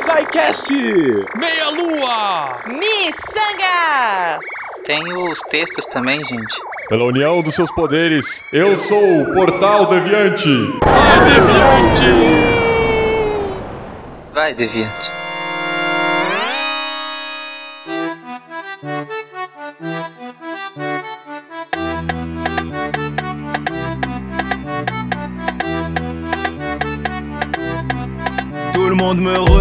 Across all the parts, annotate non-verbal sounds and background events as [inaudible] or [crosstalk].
SciCast! Meia Lua! Miçangas! Tem os textos também, gente. Pela união dos seus poderes, eu sou o Portal Deviante! Vai, Deviante! Vai, Deviante. Tout le monde me.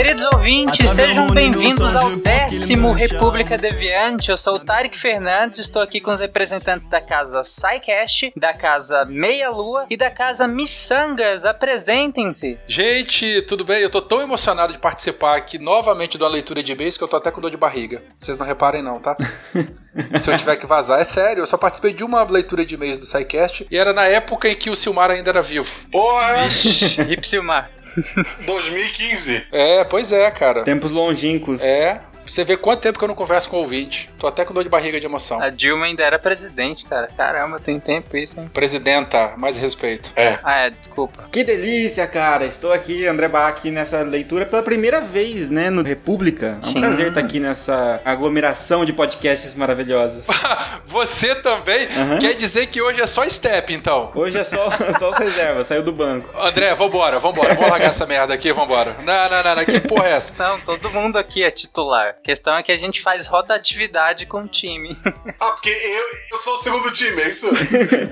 Queridos ouvintes, sejam bem-vindos ao décimo República Deviante. Eu sou o Tarek Fernandes, estou aqui com os representantes da casa SciCast, da casa Meia Lua e da casa Missangas. Apresentem-se. Gente, tudo bem? Eu tô tão emocionado de participar aqui novamente de uma leitura de e-mails que eu tô até com dor de barriga. Vocês não reparem não, tá? [laughs] Se eu tiver que vazar, é sério. Eu só participei de uma leitura de e-mails do SciCast e era na época em que o Silmar ainda era vivo. Porra, Vixe, Hip Silmar. [laughs] 2015. É, pois é, cara. Tempos longínquos. É. Você vê quanto tempo que eu não converso com o ouvinte. Tô até com dor de barriga de emoção. A Dilma ainda era presidente, cara. Caramba, tem tempo isso, hein? Presidenta, mais respeito. Ah, é, desculpa. Que delícia, cara! Estou aqui, André Bach, nessa leitura pela primeira vez, né, no República. É um Sim. prazer estar aqui nessa aglomeração de podcasts maravilhosos. [laughs] Você também? Aham. Quer dizer que hoje é só step, então? Hoje é só, [laughs] só os reservas, saiu do banco. André, vambora, vambora. Vamos largar essa merda aqui, vambora. Não, não, não, não. Que porra é essa? Não, todo mundo aqui é titular. A questão é que a gente faz rotatividade com o time. Ah, porque eu, eu sou o segundo time, é isso?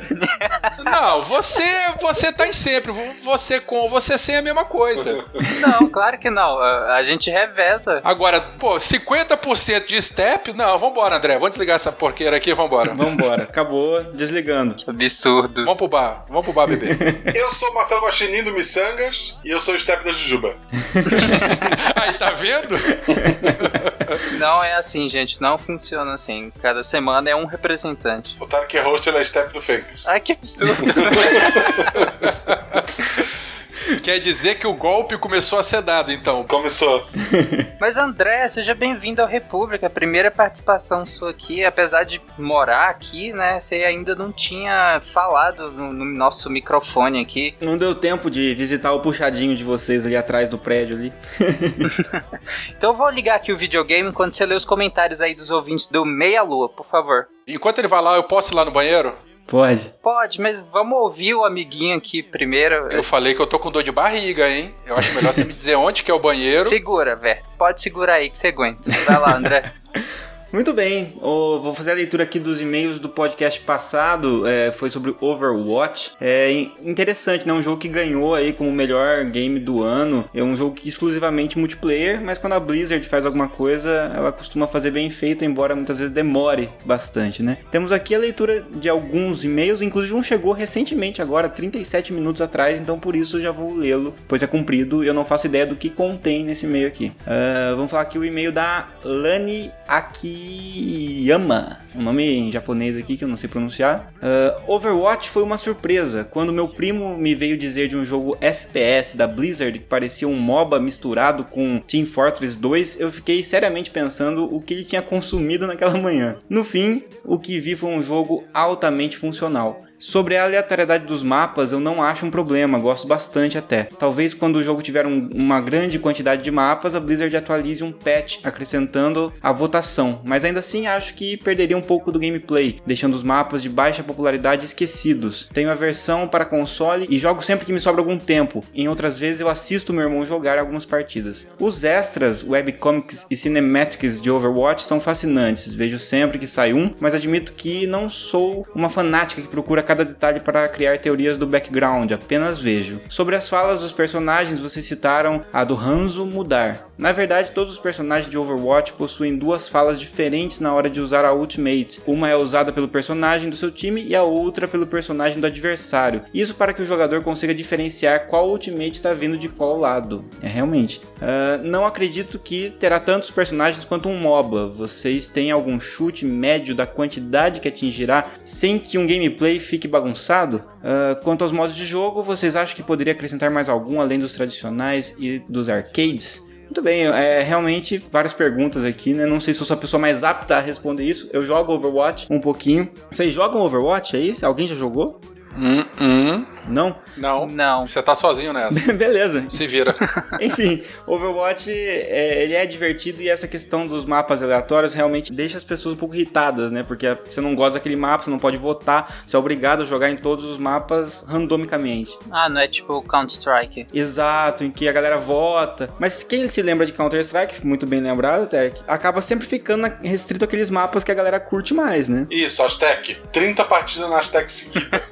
[laughs] Não, você, você tá em sempre. Você com, você sem é a mesma coisa. Não, claro que não. A gente reveza. Agora, pô, 50% de step? Não, vambora, André. Vamos desligar essa porqueira aqui, vambora. Vambora, acabou desligando. Que absurdo. Vamos pro bar, vamos pro bar beber. [laughs] Eu sou o Marcelo Guaxinim do Missangas e eu sou o Step da Jujuba. [laughs] Aí, tá vendo? Não é assim, gente. Não funciona assim. Cada semana é um representante. O Tarek é host, é Step do Fakers. Ai, que absurdo. [laughs] Quer dizer que o golpe começou a ser dado, então. Começou. [laughs] Mas André, seja bem-vindo ao República. Primeira participação sua aqui. Apesar de morar aqui, né? Você ainda não tinha falado no, no nosso microfone aqui. Não deu tempo de visitar o puxadinho de vocês ali atrás do prédio ali. [laughs] Então eu vou ligar aqui o videogame enquanto você lê os comentários aí dos ouvintes do Meia Lua, por favor. Enquanto ele vai lá, eu posso ir lá no banheiro? Pode. Pode, mas vamos ouvir o amiguinho aqui primeiro. Eu falei que eu tô com dor de barriga, hein? Eu acho melhor você me dizer onde que é o banheiro. Segura, velho. Pode segurar aí que você aguenta. Vai lá, André. [laughs] Muito bem, vou fazer a leitura aqui dos e-mails do podcast passado, é, foi sobre Overwatch. É in- interessante, né? Um jogo que ganhou aí como melhor game do ano. É um jogo que exclusivamente multiplayer, mas quando a Blizzard faz alguma coisa, ela costuma fazer bem feito, embora muitas vezes demore bastante, né? Temos aqui a leitura de alguns e-mails, inclusive um chegou recentemente agora, 37 minutos atrás, então por isso eu já vou lê-lo, pois é comprido eu não faço ideia do que contém nesse e-mail aqui. Ah, vamos falar aqui o e-mail da Lani Akiyama, um nome em japonês aqui que eu não sei pronunciar. Ah, Overwatch foi uma surpresa. Quando meu primo me veio dizer de um jogo FPS da Blizzard que parecia um MOBA misturado com Team Fortress 2, eu fiquei seriamente pensando o que ele tinha consumido naquela manhã. No fim, o que vi foi um jogo altamente funcional. Sobre a aleatoriedade dos mapas, eu não acho um problema, gosto bastante até. Talvez quando o jogo tiver um- uma grande quantidade de mapas, a Blizzard atualize um patch acrescentando a votação, mas ainda assim acho que perderia um pouco do gameplay, deixando os mapas de baixa popularidade esquecidos. Tenho a versão para console e jogo sempre que me sobra algum tempo. Em outras vezes eu assisto meu irmão jogar algumas partidas. Os extras, webcomics e cinematics de Overwatch são fascinantes, vejo sempre que sai um, mas admito que não sou uma fanática que procura cada detalhe para criar teorias do background, apenas vejo. Sobre as falas dos personagens, vocês citaram a do Hanzo mudar. Na verdade, todos os personagens de Overwatch possuem duas falas diferentes na hora de usar a Ultimate. Uma é usada pelo personagem do seu time e a outra pelo personagem do adversário. Isso para que o jogador consiga diferenciar qual Ultimate está vindo de qual lado. É realmente. Ah, não acredito que terá tantos personagens quanto um MOBA. Vocês têm algum chute médio da quantidade que atingirá sem que um gameplay fique bagunçado? Ah, quanto aos modos de jogo, vocês acham que poderia acrescentar mais algum além dos tradicionais e dos arcades? Muito bem, é realmente várias perguntas aqui, né? Não sei se eu sou a pessoa mais apta a responder isso. Eu jogo Overwatch um pouquinho. Vocês jogam Overwatch aí? Alguém já jogou? Hum, hum. Não? Não. Não. Você tá sozinho nessa. [laughs] Beleza. Se vira. [laughs] Enfim, Overwatch é, ele é divertido e essa questão dos mapas aleatórios realmente deixa as pessoas um pouco irritadas, né? Porque você não gosta daquele mapa, você não pode votar, você é obrigado a jogar em todos os mapas randomicamente. Ah, não é tipo Counter-Strike. Exato, em que a galera vota. Mas quem se lembra de Counter-Strike, muito bem lembrado, Tech, acaba sempre ficando restrito àqueles mapas que a galera curte mais, né? Isso, Aztec. 30 partidas na Aztec seguida. [laughs]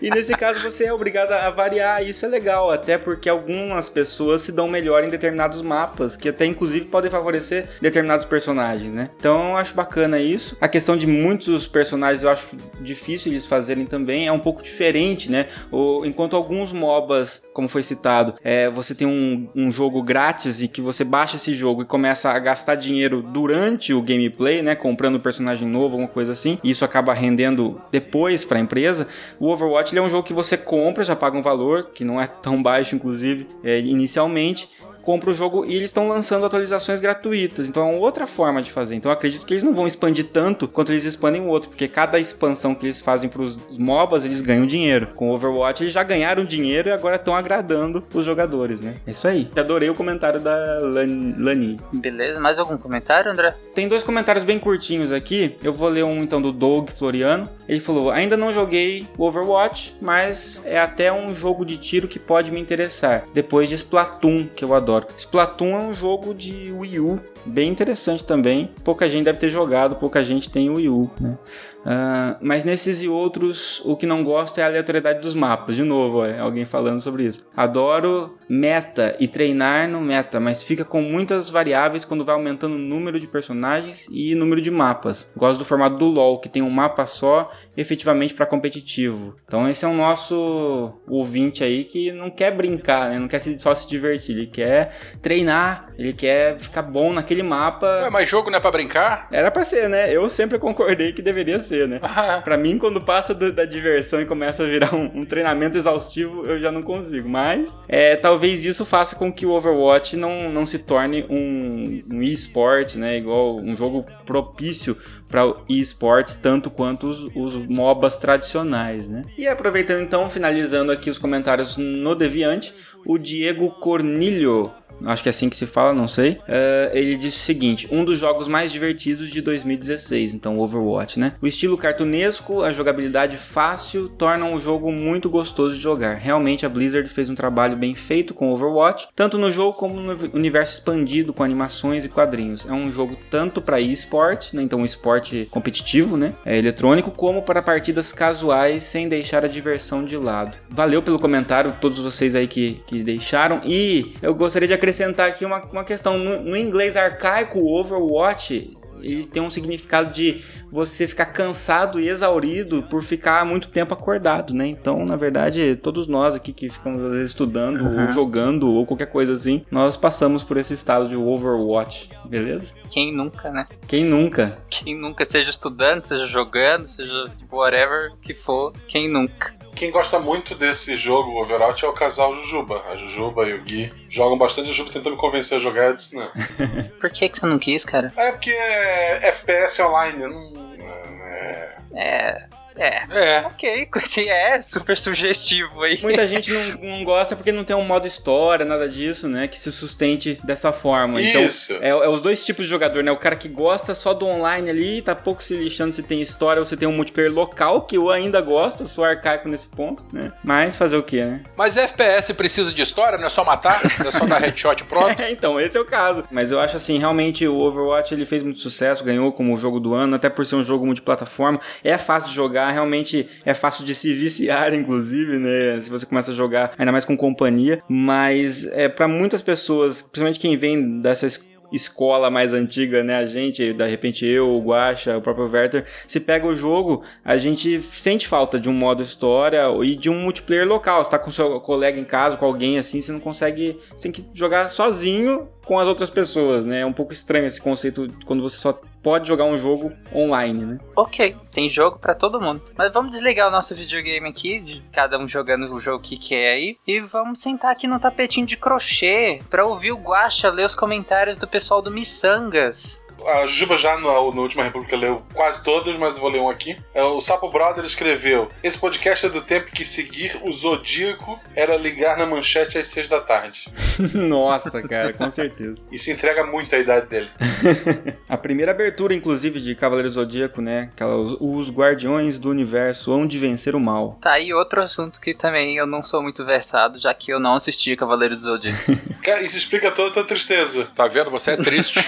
E nesse caso você é obrigado a variar, e isso é legal, até porque algumas pessoas se dão melhor em determinados mapas, que até inclusive podem favorecer determinados personagens, né? Então eu acho bacana isso. A questão de muitos personagens eu acho difícil eles fazerem também, é um pouco diferente, né? O- enquanto alguns MOBAs, como foi citado, é, você tem um, um jogo grátis e que você baixa esse jogo e começa a gastar dinheiro durante o gameplay, né? Comprando um personagem novo, alguma coisa assim, e isso acaba rendendo depois para a empresa. O Overwatch é um jogo que você compra, já paga um valor, que não é tão baixo, inclusive, é, inicialmente. Compra o jogo e eles estão lançando atualizações gratuitas. Então é uma outra forma de fazer. Então eu acredito que eles não vão expandir tanto quanto eles expandem o outro, porque cada expansão que eles fazem para os MOBAs, eles ganham dinheiro. Com o Overwatch eles já ganharam dinheiro e agora estão agradando os jogadores, né? É isso aí. Adorei o comentário da Lan- Lani. Beleza, mais algum comentário, André? Tem dois comentários bem curtinhos aqui. Eu vou ler um então do Doug Floriano. Ele falou: Ainda não joguei o Overwatch, mas é até um jogo de tiro que pode me interessar. Depois de Splatoon, que eu adoro. Splatoon é um jogo de Wii U. Bem interessante também. Pouca gente deve ter jogado, pouca gente tem o Wii U, né? Ah, mas nesses e outros, o que não gosto é a aleatoriedade dos mapas. De novo, ó, é alguém falando sobre isso. Adoro meta e treinar no meta, mas fica com muitas variáveis quando vai aumentando o número de personagens e número de mapas. Gosto do formato do LoL, que tem um mapa só efetivamente para competitivo. Então esse é o nosso ouvinte aí que não quer brincar, né? não quer só se divertir, ele quer treinar, ele quer ficar bom naquele mapa. Ué, mas jogo não é pra brincar? Era pra ser, né? Eu sempre concordei que deveria ser, né? [laughs] Pra mim, quando passa do- da diversão e começa a virar um, um treinamento exaustivo, eu já não consigo. Mas é, talvez isso faça com que o Overwatch não, não se torne um, um e-sport, né? Igual um jogo propício para e-sports, tanto quanto os, os MOBAs tradicionais, né? E aproveitando então, finalizando aqui os comentários no Deviante, o Diego Cornilho acho que é assim que se fala, não sei. É, ele disse o seguinte: um dos jogos mais divertidos de 2016, então Overwatch, né? O estilo cartunesco, a jogabilidade fácil tornam o jogo muito gostoso de jogar. Realmente a Blizzard fez um trabalho bem feito com Overwatch, tanto no jogo como no universo expandido com animações e quadrinhos. É um jogo tanto para eSport, né? Então um esporte competitivo, né? É eletrônico, como para partidas casuais sem deixar a diversão de lado. Valeu pelo comentário, todos vocês aí que, que deixaram. E eu gostaria de acrescentar aqui uma, uma questão. No, no inglês arcaico, o Overwatch ele tem um significado de você ficar cansado e exaurido por ficar muito tempo acordado, né? Então, na verdade, todos nós aqui que ficamos às vezes estudando Uhum. ou jogando ou qualquer coisa assim, nós passamos por esse estado de Overwatch, beleza? Quem nunca, né? Quem nunca? Quem nunca, seja estudando, seja jogando, seja whatever que for, quem nunca. Quem gosta muito desse jogo, Overwatch, é o casal Jujuba. A Jujuba e o Gui jogam bastante. Jujuba tentou me convencer a jogar, eu disse não. [laughs] Por que, que você não quis, cara? É porque é FPS online, não. É, É. É. É. Ok, é super sugestivo aí. Muita gente não, não gosta porque não tem um modo história, nada disso, né? Que se sustente dessa forma. Então, Isso. é, é os dois tipos de jogador, né? O cara que gosta só do online ali, tá pouco se lixando se tem história ou se tem um multiplayer local, que eu ainda gosto, eu sou arcaico nesse ponto, né? Mas fazer o quê, né? Mas FPS precisa de história, não é só matar? Não é só dar headshot [laughs] pronto? É, então, esse é o caso. Mas eu acho assim, realmente o Overwatch ele fez muito sucesso, ganhou como o jogo do ano, até por ser um jogo multiplataforma. É fácil de jogar, realmente é fácil de se viciar, [laughs] inclusive, né? Se você começa a jogar, ainda mais com companhia. Mas é para muitas pessoas, principalmente quem vem dessa es- escola mais antiga, né? A gente, de repente eu, o Guacha, o próprio Werther, se pega o jogo, a gente sente falta de um modo história e de um multiplayer local. Você tá com seu colega em casa, com alguém assim, você não consegue. Você tem que jogar sozinho com as outras pessoas, né? É um pouco estranho esse conceito quando você só pode jogar um jogo online, né? Ok, tem jogo pra todo mundo. Mas vamos desligar o nosso videogame aqui, de cada um jogando o jogo que quer aí, e vamos sentar aqui no tapetinho de crochê pra ouvir o Guacha ler os comentários do pessoal do Missangas. A Juba já no, no Última República leu quase todos, mas eu vou ler um aqui. É, o Sapo Brother escreveu: Esse podcast é do tempo que seguir o Zodíaco era ligar na manchete às seis da tarde. [laughs] Nossa, cara, com certeza. Isso entrega muito a idade dele. [laughs] A primeira abertura, inclusive, de Cavaleiro Zodíaco, né? Aquela, os, os Guardiões do Universo, onde vencer o mal. Tá aí outro assunto que também eu não sou muito versado, já que eu não assisti Cavaleiro do Zodíaco. [laughs] Cara, isso explica toda a tua tristeza. Tá vendo? Você é triste.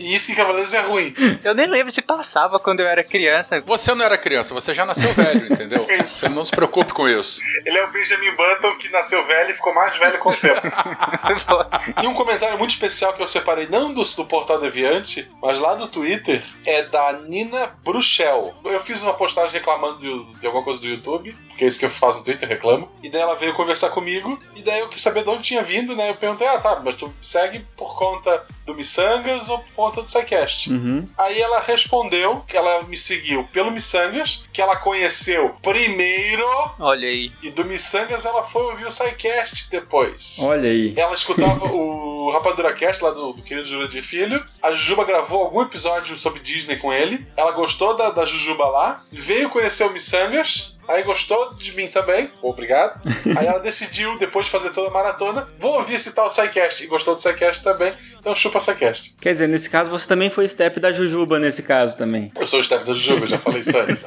E isso que Cavaleiros é ruim. eu nem lembro se passava quando eu era criança. Você não era criança, você já nasceu velho, entendeu? [laughs] Você não se preocupe com isso. Ele é o Benjamin Button que nasceu velho e ficou mais velho com o tempo. [laughs] E um comentário muito especial que eu separei, não do, do Portal Deviante, mas lá do Twitter, é da Nina Bruchel. Eu fiz uma postagem reclamando de, de alguma coisa do YouTube, porque é isso que eu faço no Twitter, reclamo. E daí ela veio conversar comigo, e daí eu quis saber de onde tinha vindo, né? Eu perguntei, ah tá, mas tu segue por conta do Missangas ou por conta do SciCast? Uhum. Aí ela respondeu que ela me seguiu pelo Missangas, que ela conheceu primeiro, Olha aí. e do Missangas ela foi ouvir o SciCast depois. Olha aí. Ela escutava o Rapadura Cast lá do, do querido Jurandir Filho. A Jujuba gravou algum episódio sobre Disney com ele. Ela gostou da, da Jujuba lá. Veio conhecer o Missangas. Aí gostou de mim também. Obrigado. Aí ela decidiu, depois de fazer toda a maratona, vou ouvir esse tal SciCast. E gostou do SciCast também. Então chupa SciCast. Quer dizer, nesse caso você também foi step da Jujuba, nesse caso também. Eu sou o Steve da Jujuba, eu já falei isso antes.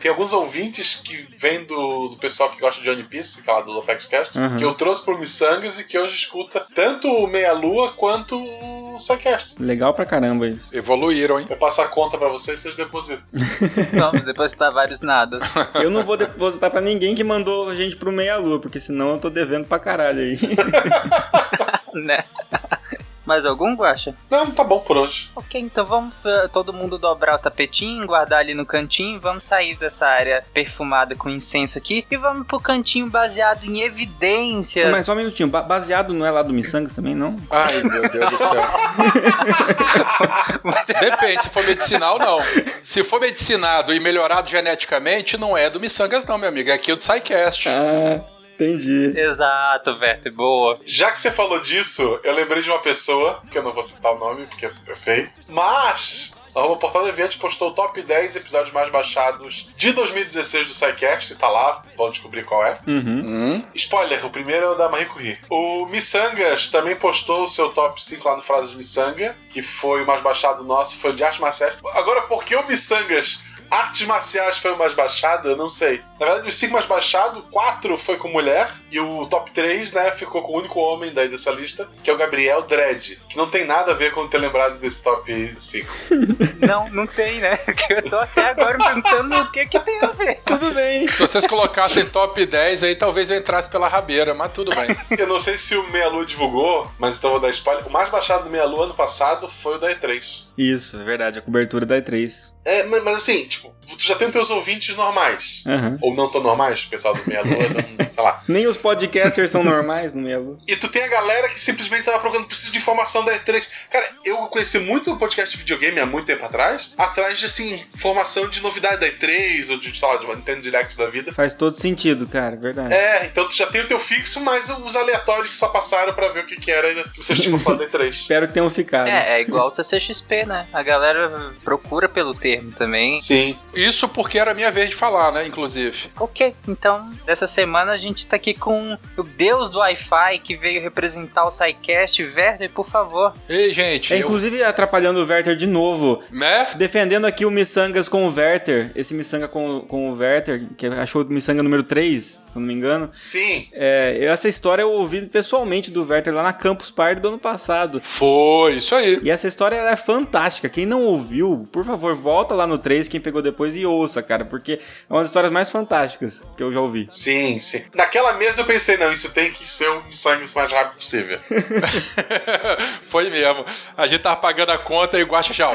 Tem alguns ouvintes que vêm do, do pessoal que gosta de One Piece, que é lá do Lopex Cast, Uhum. que eu trouxe pro Missangas e que hoje escuta tanto o Meia Lua quanto o SciCast. Legal pra caramba isso. Evoluíram, hein? Eu passo a conta pra vocês, vocês depositam. Vamos depositar vários Eu não vou depositar pra ninguém que mandou a gente pro Meia Lua, porque senão eu tô devendo pra caralho aí. [laughs] né? Mais algum, Guaxa? Não, tá bom por hoje. Ok, então vamos eh, todo mundo dobrar o tapetinho, guardar ali no cantinho, vamos sair dessa área perfumada com incenso aqui e vamos pro cantinho baseado em evidências. Mas só um minutinho, ba- baseado não é lá do Missangas também, não? Ai, meu Deus do céu. [laughs] Depende, se for medicinal, não. Se for medicinado e melhorado geneticamente, não é do Missangas, não, meu amigo. É aqui o do SciCast. Ah, entendi. Exato, Verte, boa. Já que você falou disso, eu lembrei de uma pessoa, que eu não vou citar o nome porque é feio, mas. O Portal Deviante postou o top 10 episódios mais baixados de 2016 do SciCast, tá lá, vão descobrir qual é. Uhum. Hum? Spoiler, o primeiro é o da Marie Curie. O Missangas também postou o seu top 5 lá no Frases Missanga, que foi o mais baixado nosso, foi o de artes marciais. Agora, por que o Missangas artes marciais foi o mais baixado? Eu não sei. Na verdade, os 5 mais baixados, 4 foi com mulher, e o top 3, né, ficou com o único homem daí dessa lista, que é o Gabriel Dredd, que não tem nada a ver com ter lembrado desse top 5. [laughs] Não, não tem, né? [laughs] Porque eu tô até agora me perguntando o que que tem a ver. Tudo bem. Se vocês colocassem top 10 aí, talvez eu entrasse pela rabeira, mas tudo bem. Eu não sei se o Meia Lua divulgou, mas então vou dar spoiler. O mais baixado do Meia Lua ano passado foi o da E3. Isso, é verdade, a cobertura da E3. É, mas, mas assim, tipo, tu já tem os teus ouvintes normais. Aham. Ou não tão normais, o pessoal do Meia Lua, não, sei lá. Nem os podcasters são normais no Meia Lua. E tu tem a galera que simplesmente tava procurando, preciso de informação da E3. Cara, eu conheci muito o podcast de videogame há muito tempo atrás, atrás de, assim, informação de novidade da E3, ou de, sei lá, de uma Nintendo Direct da vida. Faz todo sentido, cara, é verdade. É, então tu já tem o teu fixo, mas os aleatórios que só passaram pra ver o que, que era que vocês tinham falado da E3. [laughs] Espero que tenham ficado. É, é igual o CCXP, né? A galera procura pelo termo também. Sim. Isso porque era a minha vez de falar, né, inclusive. Ok, então dessa semana a gente tá aqui com o deus do Wi-Fi que veio representar o SciCast. Werther, por favor. Ei, gente, É, eu... inclusive atrapalhando o Werther de novo. Né? Defendendo aqui o Missangas com o Werther. Esse Missanga com, com o Werther, que achou o Missanga número 3, se eu não me engano. Sim. É, essa história eu ouvi pessoalmente do Werther lá na Campus Party do ano passado. Foi, isso aí. E essa história ela é fantástica. Quem não ouviu, por favor, volta lá no 3, quem pegou depois e ouça, cara, porque é uma das histórias mais fantásticas que eu já ouvi. Sim, sim. Naquela mesa eu pensei, não, isso tem que ser o sangue o mais rápido possível. [laughs] Foi mesmo. A gente tava pagando a conta e o Guacha já,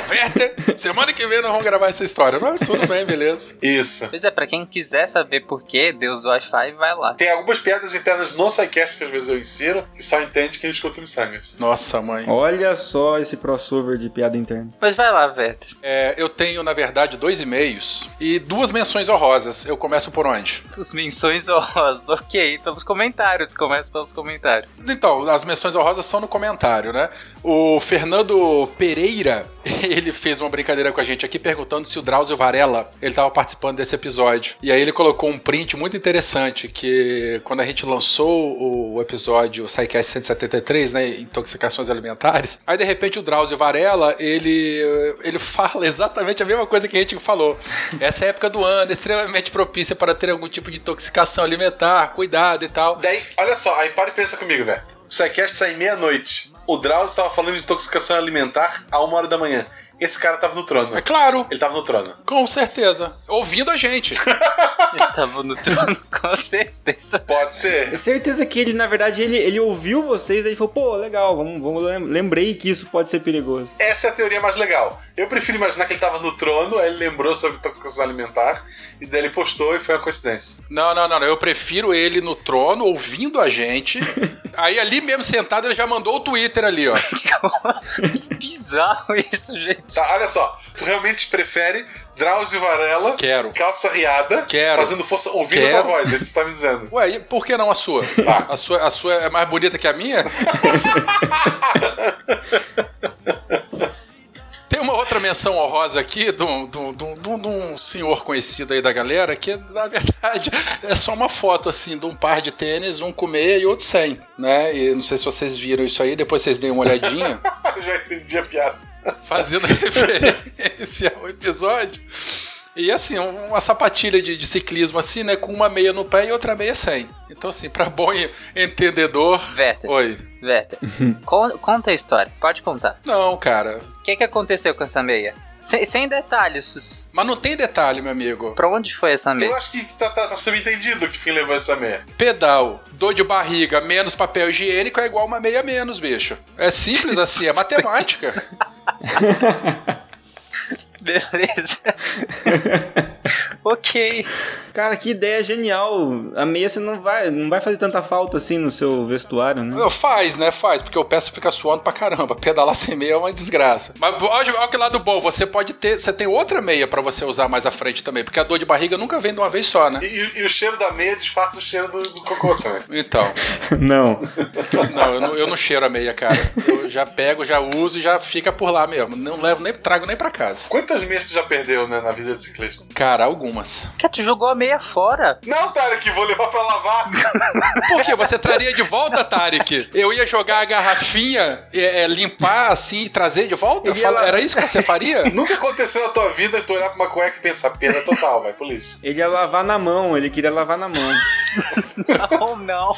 semana que vem nós vamos gravar essa história. Mas tudo bem, beleza. Isso. Pois é, pra quem quiser saber por que deus do Wi-Fi, vai lá. Tem algumas piadas internas no SciCast que às vezes eu insiro, que só entende quem escuta o sangue. Nossa, mãe. Olha só esse crossover de piada interna. Mas vai lá, Werther. É, eu tenho, na verdade, dois e-mails e-mails e duas menções honrosas. Eu começo por onde? As menções honrosas, ok. Pelos comentários, começa pelos comentários. Então, as menções honrosas são no comentário, né? O Fernando Pereira, [laughs] ele fez uma brincadeira com a gente aqui perguntando se o Drauzio Varela, ele estava participando desse episódio. E aí ele colocou um print muito interessante, que quando a gente lançou o episódio SciCast 173, né, intoxicações alimentares, aí de repente o Drauzio Varela, ele, ele fala [laughs] exatamente a mesma coisa que a gente falou. Essa época do ano é extremamente propícia para ter algum tipo de intoxicação alimentar, cuidado e tal. Daí, olha só, aí para e pensa comigo, velho. O Psycast sai meia-noite. O Drauzio estava falando de intoxicação alimentar a uma hora da manhã. Esse cara tava no trono. É claro, Ele tava no trono. com certeza. Ouvindo a gente. Ele tava no trono, [laughs] com certeza. Pode ser. É certeza que ele, na verdade, ele, ele ouviu vocês e ele falou, pô, legal, vamos, vamos, lem- lembrei que isso pode ser perigoso. Essa é a teoria mais legal. Eu prefiro imaginar que ele tava no trono, aí ele lembrou sobre intoxicação alimentar, e daí ele postou e foi uma coincidência. Não, não, não, não. Eu prefiro ele no trono, ouvindo a gente. [laughs] Aí ali mesmo sentado, ele já mandou o Twitter ali, ó. [laughs] Que bizarro isso, gente. Tá, olha só. Tu realmente prefere Drauzio Varela, Quero. calça riada, Quero. fazendo força, ouvindo a Quero. tua voz. É isso que você tá me dizendo. Ué, e por que não a sua? Tá. A sua, a sua é mais bonita que a minha? [laughs] Tem uma outra menção honrosa aqui de um, de um- de um- de um- de um senhor conhecido aí da galera, que na verdade é só uma foto assim de um par de tênis, um com meia e outro sem, né? E não sei se vocês viram isso aí, depois vocês deem uma olhadinha. [laughs] Eu já entendi a piada. Fazendo [laughs] referência ao episódio. E assim, um- uma sapatilha de, de ciclismo assim, né? Com uma meia no pé e outra meia sem. Então, assim, pra bom entendedor. Werther. Oi. Werther, con- conta a história. Pode contar. Não, cara. O que, que aconteceu com essa meia? Sem, sem detalhes. Mas não tem detalhe, meu amigo. Pra onde foi essa Eu meia? acho que tá, tá, tá subentendido que quem levou essa meia. Pedal, dor de barriga menos papel higiênico é igual uma meia menos, bicho. É simples assim, é matemática. [laughs] Beleza. [laughs] [laughs] ok. Cara, que ideia genial. A meia você não vai, não vai fazer tanta falta assim no seu vestuário, né? Não, Faz, né? Faz, porque o pé fica suando pra caramba. Pedalar [laughs] sem meia é uma desgraça. Mas olha, olha que lado bom, você pode ter. Você tem outra meia pra você usar mais à frente também, porque a dor de barriga nunca vem de uma vez só, né? E, e- e o cheiro da meia disfarça o cheiro do, do cocô também. [laughs] Então, Não. não eu, não, eu não cheiro a meia, cara. Eu já pego, já uso e já fica por lá mesmo. Não levo nem, trago nem pra casa. Quantas meias tu já perdeu, né, na vida de ciclista? Cara, algumas. Que tu jogou a meia fora? Não, Tarek, vou levar pra lavar. [laughs] Por quê? Você traria de volta, Tarek? Eu ia jogar a garrafinha, é, é, limpar assim e trazer de volta? Fala- Era isso que você faria? [laughs] Nunca aconteceu na tua vida tu olhar pra uma cueca e pensar, perda total, vai pro lixo. Ele ia lavar na mão, ele queria lavar na mão. [laughs] Não, não.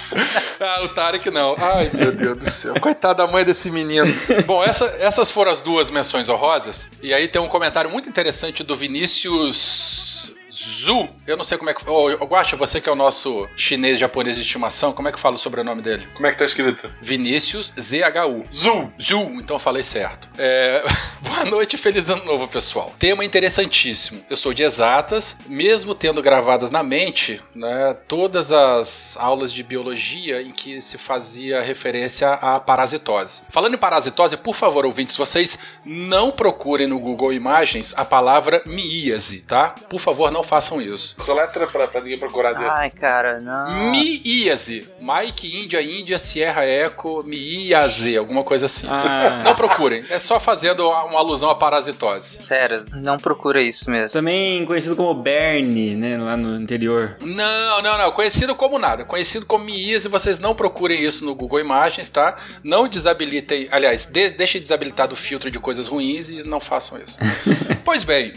Ah, o Tarek não. Ai, meu Deus do céu. Coitada da mãe desse menino. Bom, essa- essas foram as duas menções honrosas. E aí tem um comentário muito interessante do Vinícius Zu. Eu não sei como é que. Ô, Guacha, você que é o nosso chinês japonês de estimação, como é que fala o sobrenome dele? Como é que tá escrito? Vinícius ZHU. Zoom. Zu, então falei certo. É, [laughs] Boa noite e feliz ano novo, pessoal. Tema interessantíssimo. Eu sou de exatas, mesmo tendo gravadas na mente, né, todas as aulas de biologia em que se fazia referência à parasitose. Falando em parasitose, por favor, ouvintes, vocês não procurem no Google Imagens a palavra miíase, tá? Por favor, não façam isso. Só letra pra, pra ninguém procurar dentro. Ai, cara, não. Miíase. Mike, Índia, Índia, Sierra, Eco, miíase, alguma coisa assim. Ah. Não procurem, é só fazendo uma alusão à parasitose. Sério, não procura isso mesmo. Também conhecido como Berne, né? Lá no interior. Não, não, não. Conhecido como nada. Conhecido como miíase, vocês não procurem isso no Google Imagens, tá? Não desabilitem. Aliás, de, deixem desabilitado o filtro de coisas ruins e não façam isso. [laughs] pois bem.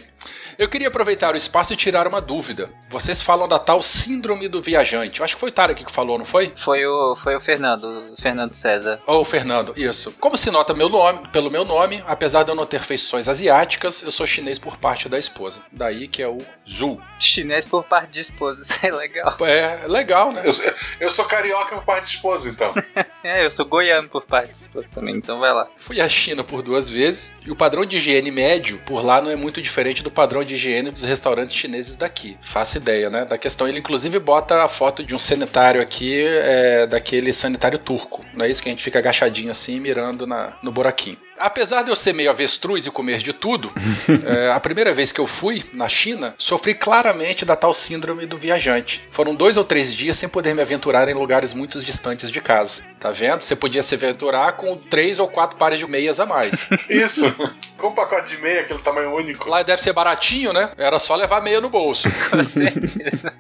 Eu queria aproveitar o espaço e tirar uma dúvida. Vocês falam da tal síndrome do viajante. Eu acho que foi o Tarek que falou, não foi? Foi o, foi o Fernando, o Fernando César. Ou Fernando, isso. Como se nota meu nome, pelo meu nome, apesar de eu não ter feições asiáticas, eu sou chinês por parte da esposa. Daí que é o Zhu. Chinês por parte de esposa, [laughs] isso é legal. É legal, né? Eu, sou- eu sou carioca por parte de esposa, então. [laughs] É, eu sou goiano por parte de esposa também, então vai lá. Fui à China por duas vezes e o padrão de higiene médio por lá não é muito diferente do padrão de higiene dos restaurantes chineses daqui. Faço ideia, né? Da questão. Ele inclusive bota a foto de um sanitário aqui, é, daquele sanitário turco. Não é isso que a gente fica agachadinho assim, mirando na, no buraquinho. Apesar de eu ser meio avestruz e comer de tudo, [laughs] é, a primeira vez que eu fui na China, sofri claramente da tal síndrome do viajante. Foram dois ou três dias sem poder me aventurar em lugares muito distantes de casa. Tá vendo? Você podia se aventurar com três ou quatro pares de meias a mais. [laughs] Isso. Com um pacote de meia, aquele tamanho único. Lá deve ser baratinho, né? Era só levar meia no bolso. [laughs] Com certeza.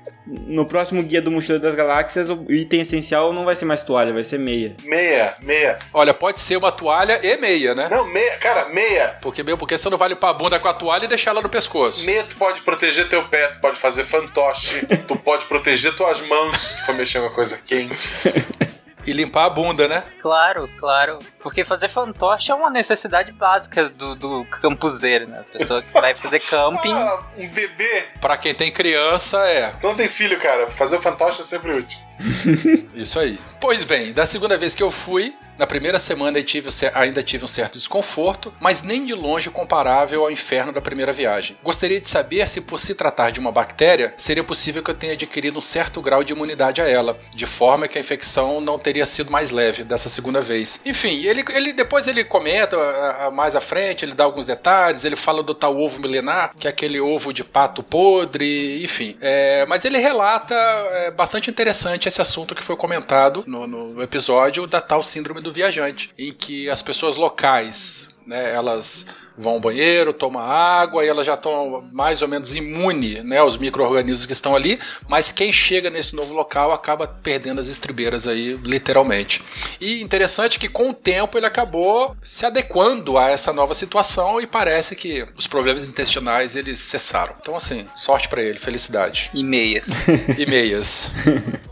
No próximo guia do Mochileiro das Galáxias, o item essencial não vai ser mais toalha, vai ser meia. Meia, meia. Olha, pode ser uma toalha e meia, né? Não, meia, cara, meia. Porque, meu, porque você não vai limpar a bunda com a toalha e deixar ela no pescoço. Meia tu pode proteger teu pé, tu pode fazer fantoche, tu pode proteger tuas mãos se for mexer uma coisa quente. [laughs] E limpar a bunda, né? Claro, claro. Porque fazer fantoche é uma necessidade básica do, do campuseiro, né? A pessoa que vai fazer [laughs] camping. Ah, um bebê. Pra quem tem criança, é. Não tem filho, cara. Fazer fantoche é sempre útil. [laughs] Isso aí. Pois bem, da segunda vez que eu fui, na primeira semana tive, ainda tive um certo desconforto, mas nem de longe comparável ao inferno da primeira viagem. Gostaria de saber se, por se tratar de uma bactéria, seria possível que eu tenha adquirido um certo grau de imunidade a ela, de forma que a infecção não teria sido mais leve dessa segunda vez. Enfim, ele, ele depois ele comenta mais à frente, ele dá alguns detalhes, ele fala do tal ovo milenar, que é aquele ovo de pato podre, enfim. É, mas ele relata é, bastante interessante esse assunto que foi comentado no, no episódio da tal síndrome do viajante, em que as pessoas locais, né, elas vão ao banheiro, tomam água e elas já estão mais ou menos imune né, aos micro-organismos que estão ali, mas quem chega nesse novo local acaba perdendo as estribeiras aí, literalmente. E interessante que com o tempo ele acabou se adequando a essa nova situação e parece que os problemas intestinais eles cessaram. Então assim, sorte para ele, felicidade. E meias. [laughs] e meias.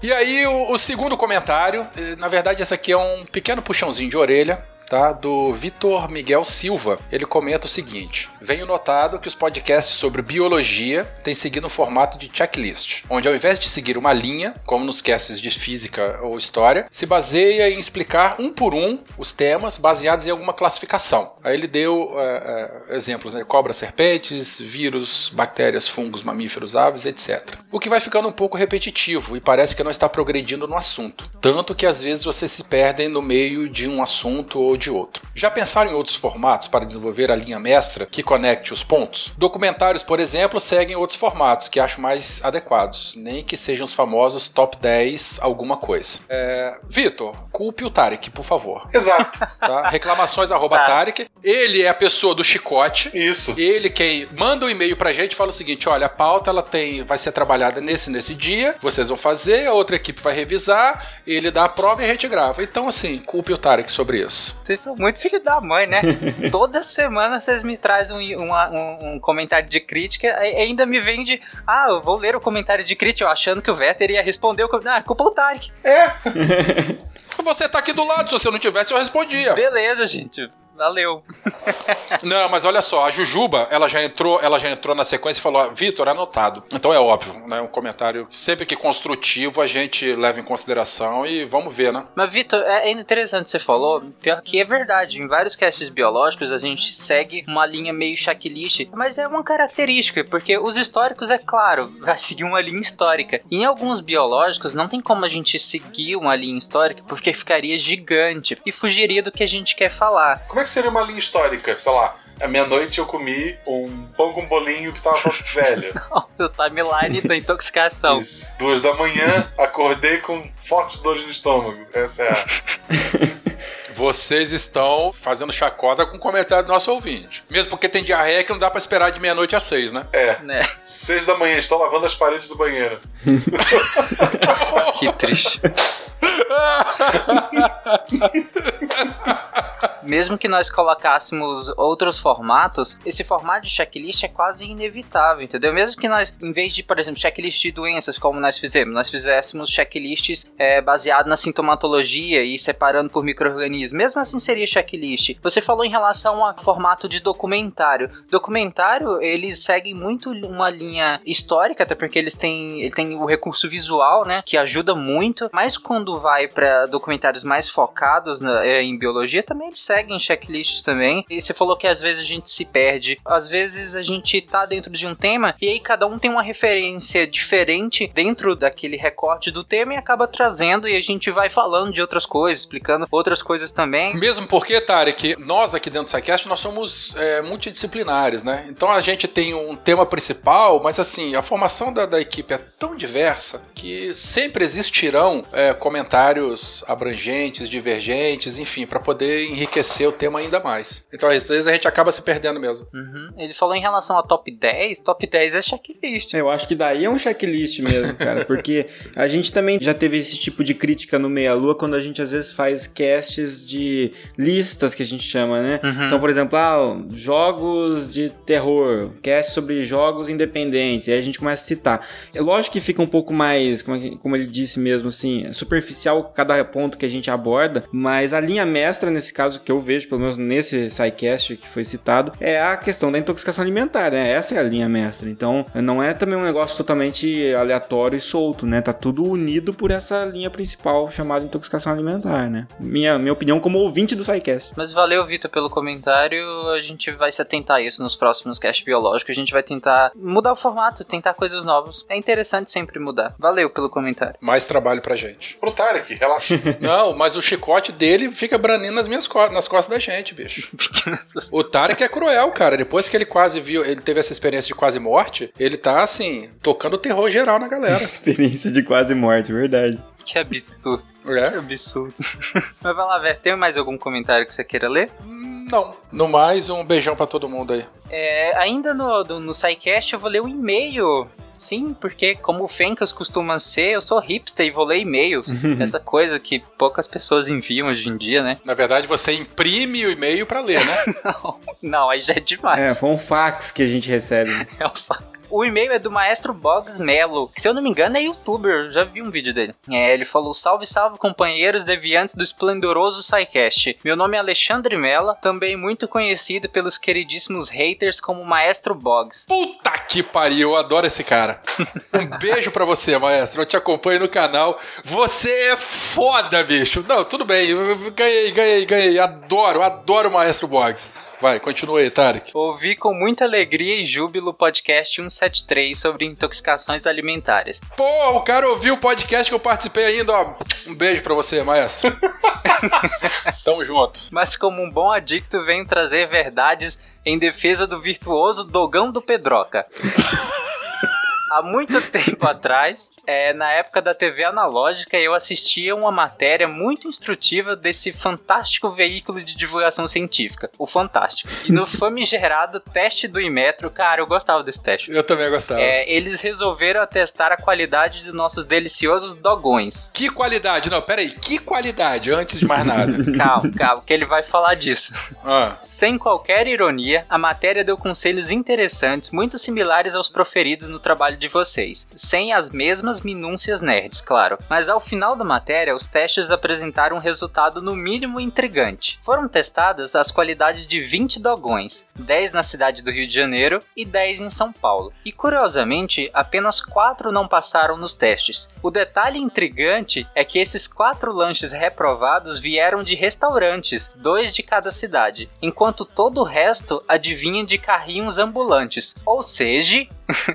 e aí o, o segundo comentário, eh, na verdade esse aqui é um pequeno puxãozinho de orelha tá? Do Vitor Miguel Silva. Ele comenta o seguinte: Venho notado que os podcasts sobre biologia têm seguido um formato de checklist, onde ao invés de seguir uma linha, como nos casts de física ou história, se baseia em explicar um por um os temas baseados em alguma classificação. Aí ele deu uh, uh, exemplos, né? Cobras, serpentes, vírus, bactérias, fungos, mamíferos, aves, etc. O que vai ficando um pouco repetitivo e parece que não está progredindo no assunto. Tanto que às vezes vocês se perdem no meio de um assunto ou de outro. Já pensaram em outros formatos para desenvolver a linha mestra que conecte os pontos? Documentários, por exemplo, seguem outros formatos que acho mais adequados, nem que sejam os famosos top 10 alguma coisa. É... Vitor, culpe o Tarek, por favor. Exato. Tá? Reclamações arroba tá. Tarek. Ele é a pessoa do chicote. Isso. Ele quem manda um e-mail pra gente fala o seguinte: olha, a pauta ela tem, vai ser trabalhada nesse nesse dia, vocês vão fazer, a outra equipe vai revisar, ele dá a prova e a gente grava. Então, assim, culpe o Tarek sobre isso. Vocês são muito filho da mãe, né? [laughs] Toda semana vocês me trazem um, um, um, comentário de crítica e ainda me vende. Ah, eu vou ler o comentário de crítica, eu achando que o Vetter ia responder o comentário. Ah, culpa do Tarek. É. [laughs] Você tá aqui do lado, se você não tivesse, eu respondia. Beleza, gente. Valeu. Não, mas olha só, a Jujuba, ela já entrou, ela já entrou na sequência e falou: Vitor, anotado. Então é óbvio, né? Um comentário sempre que construtivo a gente leva em consideração e vamos ver, né? Mas, Vitor, é interessante você falou, pior que é verdade. Em vários castes biológicos a gente segue uma linha meio checklist, mas é uma característica, porque os históricos, é claro, [laughs] vai seguir uma linha histórica. E em alguns biológicos não tem como a gente seguir uma linha histórica porque ficaria gigante e fugiria do que a gente quer falar. Como é que seria uma linha histórica? Sei lá, à meia-noite eu comi um pão com bolinho que tava [laughs] velho. o timeline da intoxicação. Isso. Duas da manhã, acordei com fortes dores no estômago. Essa é a. [laughs] Vocês estão fazendo chacota com o comentário do nosso ouvinte. Mesmo porque tem diarreia que não dá para esperar de meia-noite às seis, né? É. Né? Seis da manhã, estou lavando as paredes do banheiro. [laughs] que triste. Mesmo que nós colocássemos outros formatos, esse formato de checklist é quase inevitável, entendeu? Mesmo que nós, em vez de, por exemplo, checklist de doenças, como nós fizemos, nós fizéssemos checklists é, baseado na sintomatologia e separando por microorganismos, mesmo assim seria checklist. Você falou em relação ao formato de documentário. Documentário, eles seguem muito uma linha histórica, até porque eles têm, ele tem o recurso visual, né, que ajuda muito, mas quando vai para documentários mais focados na, é, em biologia, também eles seguem checklists também. E você falou que às vezes a gente se perde. Às vezes a gente tá dentro de um tema e aí cada um tem uma referência diferente dentro daquele recorte do tema e acaba trazendo e a gente vai falando de outras coisas, explicando outras coisas também. Mesmo porque, Tarek, nós aqui dentro do SciCast, nós somos é, multidisciplinares, né? Então a gente tem um tema principal, mas assim, a formação da, da equipe é tão diversa que sempre existirão é, comentários abrangentes, divergentes, enfim, para poder enriquecer o tema ainda mais. Então às vezes a gente acaba se perdendo mesmo. Uhum. Ele falou em relação a top 10, top 10 é checklist. Eu acho que daí é um checklist mesmo, cara, porque a gente também já teve esse tipo de crítica no Meia Lua quando a gente às vezes faz casts de listas que a gente chama, né? Uhum. Então, por exemplo, ah, jogos de terror, cast sobre jogos independentes, e aí a gente começa a citar. É lógico que fica um pouco mais, como, é como ele disse mesmo, assim, superficial cada ponto que a gente aborda, mas a linha mestra nesse caso que eu vejo, pelo menos nesse SciCast que foi citado, é a questão da intoxicação alimentar, né? Essa é a linha mestra. Então, não é também um negócio totalmente aleatório e solto, né? Tá tudo unido por essa linha principal chamada intoxicação alimentar, né? Minha, minha opinião como ouvinte do SciCast. Mas valeu, Vitor, pelo comentário. A gente vai se atentar a isso nos próximos cast biológicos. A gente vai tentar mudar o formato, tentar coisas novas. É interessante sempre mudar. Valeu pelo comentário. Mais trabalho pra gente. Pro Tarek, relaxa. [laughs] Não, mas o chicote dele fica branindo nas minhas costas, nas costas da gente, bicho. [laughs] O Tarek é cruel, cara. Depois que ele quase viu, ele teve essa experiência de quase morte, ele tá assim, tocando terror geral na galera. [laughs] Experiência de quase morte, verdade. que absurdo. Que É? absurdo. Mas vai lá, Ver, tem mais algum comentário que você queira ler? Não. No mais, um beijão pra todo mundo aí. É, ainda no, do, no SciCast eu vou ler um e-mail. Sim, porque como o Fencas costuma ser, eu sou hipster e vou ler e-mails. [laughs] Essa coisa que poucas pessoas enviam hoje em dia, né? Na verdade, você imprime o e-mail pra ler, né? [laughs] Não, não, aí já é demais. É, foi um fax que a gente recebe. [laughs] É um fato. O e-mail é do Maestro Boggs Melo, que se eu não me engano é youtuber, eu já vi um vídeo dele. É, ele falou: Salve, salve, companheiros deviantes do esplendoroso SciCast. Meu nome é Alexandre Mela, também muito conhecido pelos queridíssimos haters como Maestro Boggs. Puta que pariu, eu adoro esse cara. Um beijo pra você, maestro. Eu te acompanho no canal. Você é foda, bicho. Não, tudo bem. eu- Ganhei, ganhei, ganhei. Adoro, adoro o maestro Boggs. Vai, continua aí, Tarek. Ouvi com muita alegria e júbilo o podcast 173 sobre intoxicações alimentares. Pô, o cara ouviu o podcast que eu participei ainda, ó. Um beijo pra você, maestro. [laughs] Tamo junto. Mas como um bom adicto, venho trazer verdades em defesa do virtuoso Dogão do Pedroca. [laughs] Há muito tempo atrás, é, na época da TV analógica, eu assistia uma matéria muito instrutiva desse fantástico veículo de divulgação científica, o Fantástico. E no [laughs] famigerado teste do Imetro, cara, eu gostava desse teste. Eu também gostava. É, eles resolveram atestar a qualidade dos nossos deliciosos dogões. Que qualidade? Não, peraí. Que qualidade, antes de mais nada. [laughs] Calma, calma, que ele vai falar disso. Ah, Sem qualquer ironia, a matéria deu conselhos interessantes, muito similares aos proferidos no trabalho de vocês, sem as mesmas minúcias nerds, claro. Mas ao final da matéria, os testes apresentaram um resultado no mínimo intrigante. Foram testadas as qualidades de 20 dogões, 10 na cidade do Rio de Janeiro e 10 em São Paulo. E curiosamente, apenas 4 não passaram nos testes. O detalhe intrigante é que esses 4 lanches reprovados vieram de restaurantes, dois de cada cidade, enquanto todo o resto adivinha de carrinhos ambulantes. Ou seja,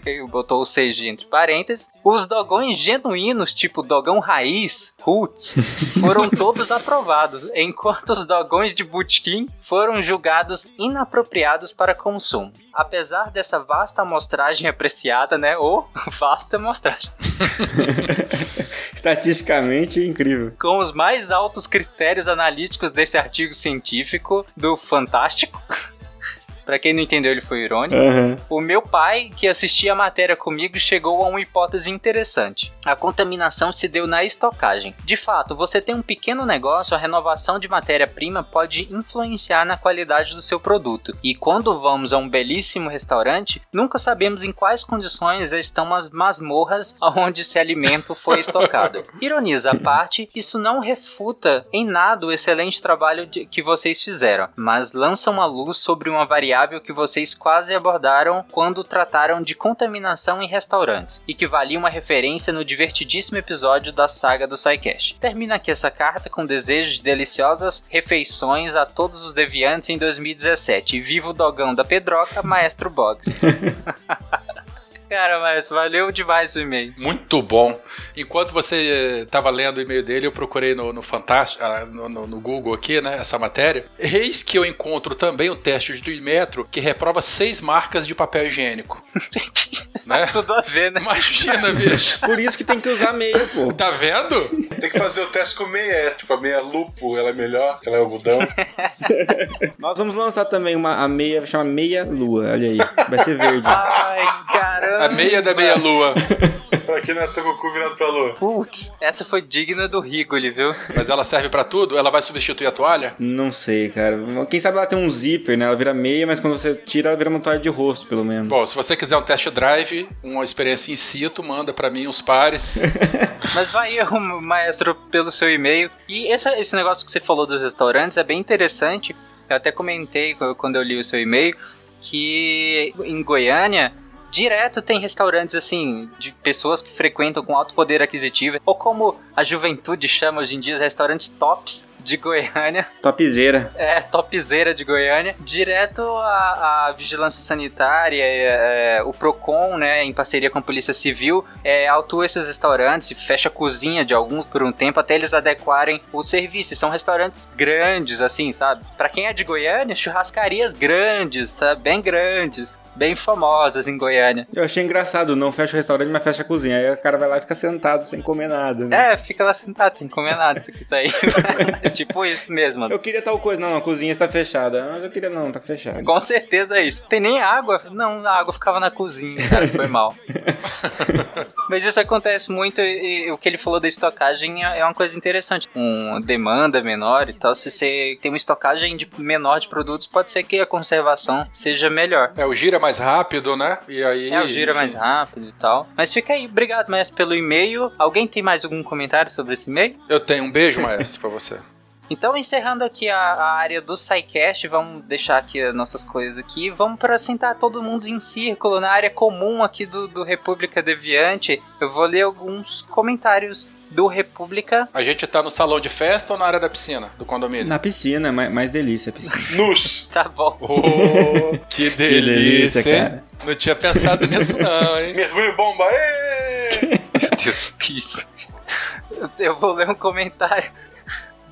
ele botou o seja entre parênteses, os dogões genuínos, tipo dogão raiz, roots, [laughs] foram todos aprovados, enquanto os dogões de botequim foram julgados inapropriados para consumo. Apesar dessa vasta amostragem apreciada, né? Ou [laughs] vasta amostragem. [laughs] Estatisticamente incrível. Com os mais altos critérios analíticos desse artigo científico do Fantástico. Pra quem não entendeu, ele foi irônico. Aham. O meu pai, que assistia a matéria comigo, chegou a uma hipótese interessante. A contaminação se deu na estocagem. De fato, você tem um pequeno negócio, a renovação de matéria-prima pode influenciar na qualidade do seu produto. E quando vamos a um belíssimo restaurante, nunca sabemos em quais condições estão as masmorras onde esse alimento foi estocado. [laughs] Ironias à parte, isso não refuta em nada o excelente trabalho de- que vocês fizeram, mas lança uma luz sobre uma variável variável que vocês quase abordaram quando trataram de contaminação em restaurantes e que valia uma referência no divertidíssimo episódio da saga do SciCast. Termina aqui essa carta com desejo de deliciosas refeições a todos os deviantes em 2017. E viva o dogão da Pedroca, Maestro Boggs. [laughs] Cara, mas valeu demais o e-mail. Muito bom. Enquanto você estava lendo o e-mail dele, eu procurei no, no Fantástico, ah, no, no, no, Google aqui, né, essa matéria. Eis que eu encontro também o teste de metro que reprova seis marcas de papel higiênico. [laughs] né? Tudo a ver, né? Imagina, bicho. Por isso que tem que usar meia, pô. Tá vendo? Tem que fazer o teste com meia, é, tipo a meia lupo, ela é melhor, ela é algodão. [laughs] Nós vamos lançar também uma a meia, chama meia lua, olha aí, vai ser verde. Ai, caramba. A meia da meia lua. [laughs] pra quem nasceu com o cu virado pra lua. Putz, essa foi digna do Rigoli, viu? Mas ela serve pra tudo? Ela vai substituir a toalha? Não sei, cara. Quem sabe ela tem um zíper, né? Ela vira meia, mas quando você tira, ela vira uma toalha de rosto, pelo menos. Bom, se você quiser um test drive, uma experiência in situ, manda pra mim os pares. [laughs] mas vai eu, maestro, pelo seu e-mail. E esse, esse negócio que você falou dos restaurantes é bem interessante. Eu até comentei quando eu li o seu e-mail que em Goiânia direto tem restaurantes assim, de pessoas que frequentam com alto poder aquisitivo, ou como a juventude chama hoje em dia, restaurantes tops de Goiânia. [laughs] Topzeira. É, topzeira de Goiânia. Direto a, Vigilância Sanitária, é, é, o PROCON, né, em parceria com a Polícia Civil, é, autua esses restaurantes e fecha a cozinha de alguns por um tempo até eles adequarem o serviço. São restaurantes grandes, assim, sabe? Para quem é de Goiânia, churrascarias grandes, sabe? Bem grandes bem famosas em Goiânia. Eu achei engraçado, não fecha o restaurante, mas fecha a cozinha. Aí o cara vai lá e fica sentado sem comer nada. Né? É, fica lá sentado sem comer nada, se quiser ir. [laughs] tipo isso mesmo. Eu queria tal coisa. Não, a cozinha está fechada. Mas eu queria, não, tá fechada. Com certeza é isso. Tem nem água? Não, a água ficava na cozinha, cara, foi mal. [laughs] mas isso acontece muito e, e, o que ele falou da estocagem é, é uma coisa interessante. Com demanda menor e tal, se você tem uma estocagem de menor de produtos, pode ser que a conservação seja melhor. É, o gira mais rápido, né? E aí. É, o gira mais rápido e tal. Mas fica aí, obrigado, mestre, pelo e-mail. Alguém tem mais algum comentário sobre esse e-mail? Eu tenho um beijo, maestro, pra você. [laughs] Então, encerrando aqui a, a, área do SciCast, vamos deixar aqui as nossas coisas aqui. Vamos para sentar todo mundo em círculo na área comum aqui do, do República Deviante. Eu vou ler alguns comentários do República. A gente tá no salão de festa ou na área da piscina do condomínio? Na piscina, mais, mais delícia a piscina. [laughs] Nus! tá bom. Oh, que delícia, que delícia cara. Não tinha pensado nisso não, hein? Mergulho bomba! Meu Deus, que isso. Eu vou ler um comentário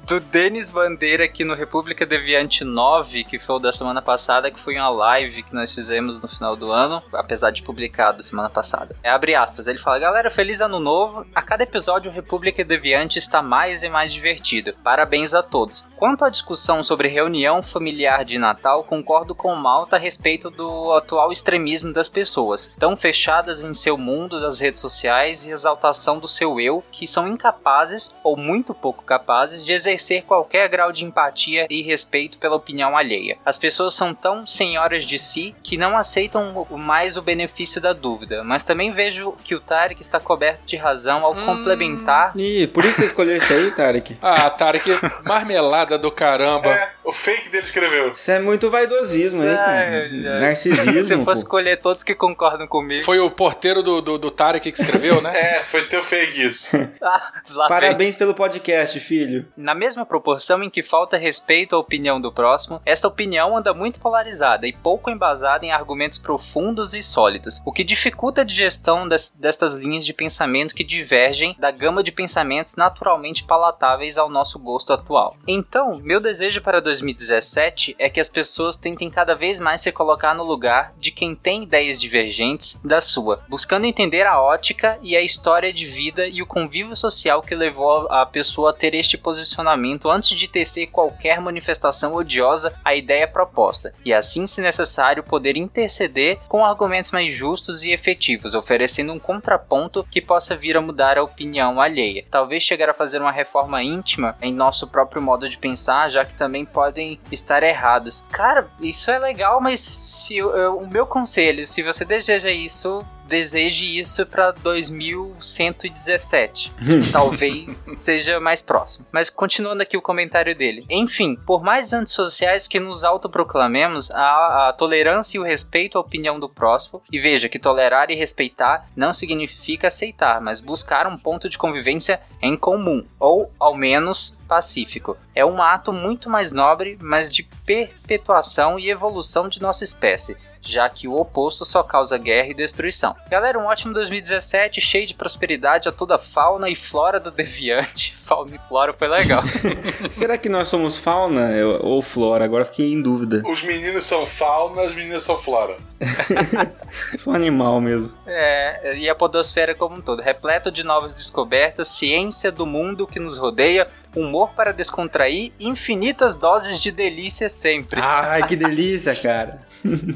do Denis Bandeira aqui no República Deviante 9, que foi o da semana passada, que foi uma live que nós fizemos no final do ano, apesar de publicado semana passada. É, abre aspas, ele fala: Galera, feliz ano novo. A cada episódio, o República Deviante está mais e mais divertido. Parabéns a todos. Quanto à discussão sobre reunião familiar de Natal, concordo com o Malta a respeito do atual extremismo das pessoas, tão fechadas em seu mundo das redes sociais e exaltação do seu eu, que são incapazes, ou muito pouco capazes, de exercer exercer qualquer grau de empatia e respeito pela opinião alheia. As pessoas são tão senhoras de si que não aceitam mais o benefício da dúvida, mas também vejo que o Tarek está coberto de razão ao hum. complementar. Ih, por isso você escolheu isso aí, Tarek? [laughs] ah, Tarek, marmelada do caramba. É, o fake dele escreveu. Isso é muito vaidosismo aí, cara. É, é. Narcisismo. [laughs] Se fosse escolher todos que concordam comigo. Foi o porteiro do, do, do Tarek que escreveu, né? [laughs] é, foi teu fake isso. ah, Parabéns pelo podcast, filho. Na mesma proporção em que falta respeito à opinião do próximo, esta opinião anda muito polarizada e pouco embasada em argumentos profundos e sólidos, o que dificulta a digestão des destas linhas de pensamento que divergem da gama de pensamentos naturalmente palatáveis ao nosso gosto atual. Então, meu desejo para 2017 é que as pessoas tentem cada vez mais se colocar no lugar de quem tem ideias divergentes da sua, buscando entender a ótica e a história de vida e o convívio social que levou a pessoa a ter este posicionamento antes de tecer qualquer manifestação odiosa à ideia proposta, e assim, se necessário, poder interceder com argumentos mais justos e efetivos, oferecendo um contraponto que possa vir a mudar a opinião alheia. Talvez chegar a fazer uma reforma íntima em nosso próprio modo de pensar, já que também podem estar errados. Cara, isso é legal, mas se eu, eu, o meu conselho, se você deseja isso, deseje isso pra 2117. Talvez [laughs] seja mais próximo. Mas continuando aqui o comentário dele. Enfim, por mais antissociais que nos autoproclamemos, a, a tolerância e o respeito à opinião do próximo, e veja que tolerar e respeitar não significa aceitar, mas buscar um ponto de convivência em comum, ou ao menos pacífico. É um ato muito mais nobre, mas de perpetuação e evolução de nossa espécie já que o oposto só causa guerra e destruição. Galera, um ótimo 2017, cheio de prosperidade a toda a fauna e flora do Deviante. [laughs] Fauna e flora foi legal. [laughs] Será que nós somos fauna ou flora? Agora fiquei em dúvida. Os meninos são fauna, as meninas são flora. [laughs] Sou um animal mesmo. É, e a podosfera como um todo, repleto de novas descobertas, ciência do mundo que nos rodeia, humor para descontrair, infinitas doses de delícia sempre. Ai, que delícia, cara.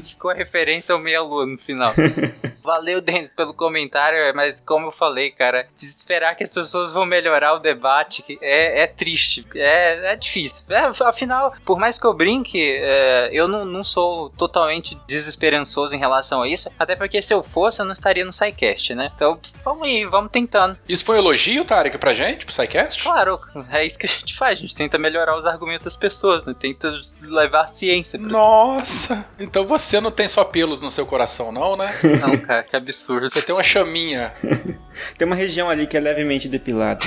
Ficou a referência ao meia-lua no final. [laughs] Valeu, Denis, pelo comentário, mas como eu falei, cara, esperar que as pessoas vão melhorar o debate é, é triste, é, é difícil. É, afinal, por mais que eu brinque, é, eu não, não sou totalmente desesperançoso em relação a isso, até porque se eu fosse, eu não estaria no SciCast, né? Então, vamos aí, vamos tentando. Isso foi um elogio, Tarek, pra gente, pro SciCast? Claro, é isso que a gente faz, a gente tenta melhorar os argumentos das pessoas, né? Tenta levar a ciência. Pra... Nossa! Então você não tem só pelos no seu coração, não, né? Não, cara, que absurdo. Você tem uma chaminha. [laughs] tem uma região ali que é levemente depilada.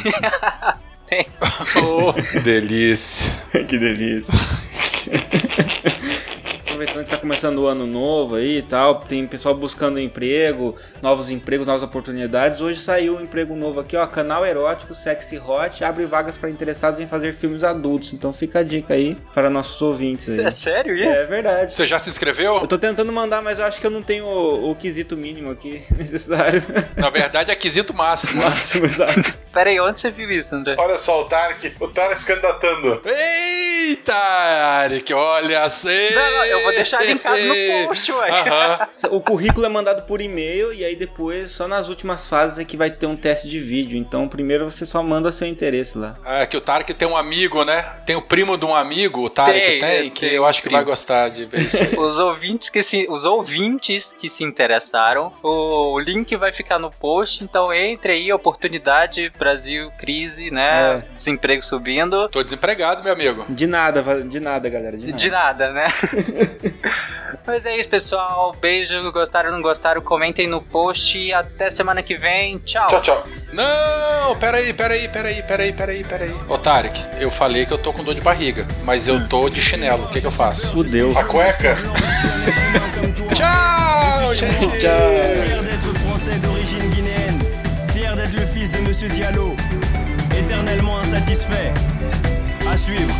[laughs] tem. [laughs] Oh, que delícia. que delícia aproveitando que tá começando o ano novo aí e tal, tem pessoal buscando emprego, novos empregos, novas oportunidades. Hoje saiu um emprego novo aqui, ó, canal erótico Sexy Hot, abre vagas para interessados em fazer filmes adultos. Então fica a dica aí para nossos ouvintes aí. É sério isso? É verdade. Você já se inscreveu? Eu tô tentando mandar, mas eu acho que eu não tenho o, o quesito mínimo aqui [laughs] necessário. Na verdade é quesito máximo. máximo, [laughs] exato. Pera aí, onde você viu isso, André? Olha só, o Tarek, o Tarek se candidatando. Eita, Tarek, olha assim. Não, não, eu vou deixar linkado no post, ué. Uhum. [laughs] O currículo é mandado por e-mail e aí depois, só nas últimas fases é que vai ter um teste de vídeo. Então, primeiro você só manda seu interesse lá. É que o Tarek tem um amigo, né? Tem o primo de um amigo, o Tarek tem, tem que eu acho que vai gostar de ver isso aí. [laughs] Os ouvintes que se, os ouvintes que se interessaram, o link vai ficar no post, então entre aí, oportunidade, Brasil, crise, né? É. Desemprego subindo. Tô desempregado, meu amigo. De nada, de nada, galera. De nada, de nada né? [laughs] Mas é isso, pessoal. Beijo. Gostaram ou não gostaram? Comentem no post. Até semana que vem. Tchau. Tchau, tchau. Não, peraí, peraí, peraí, peraí, peraí, peraí. Ô, Tarek, eu falei que eu tô com dor de barriga, mas eu tô de chinelo. O que, que eu faço? Fudeu. A cueca? [laughs] Tchau, gente. Tchau. Monsieur Diallo, éternellement insatisfait. À suivre.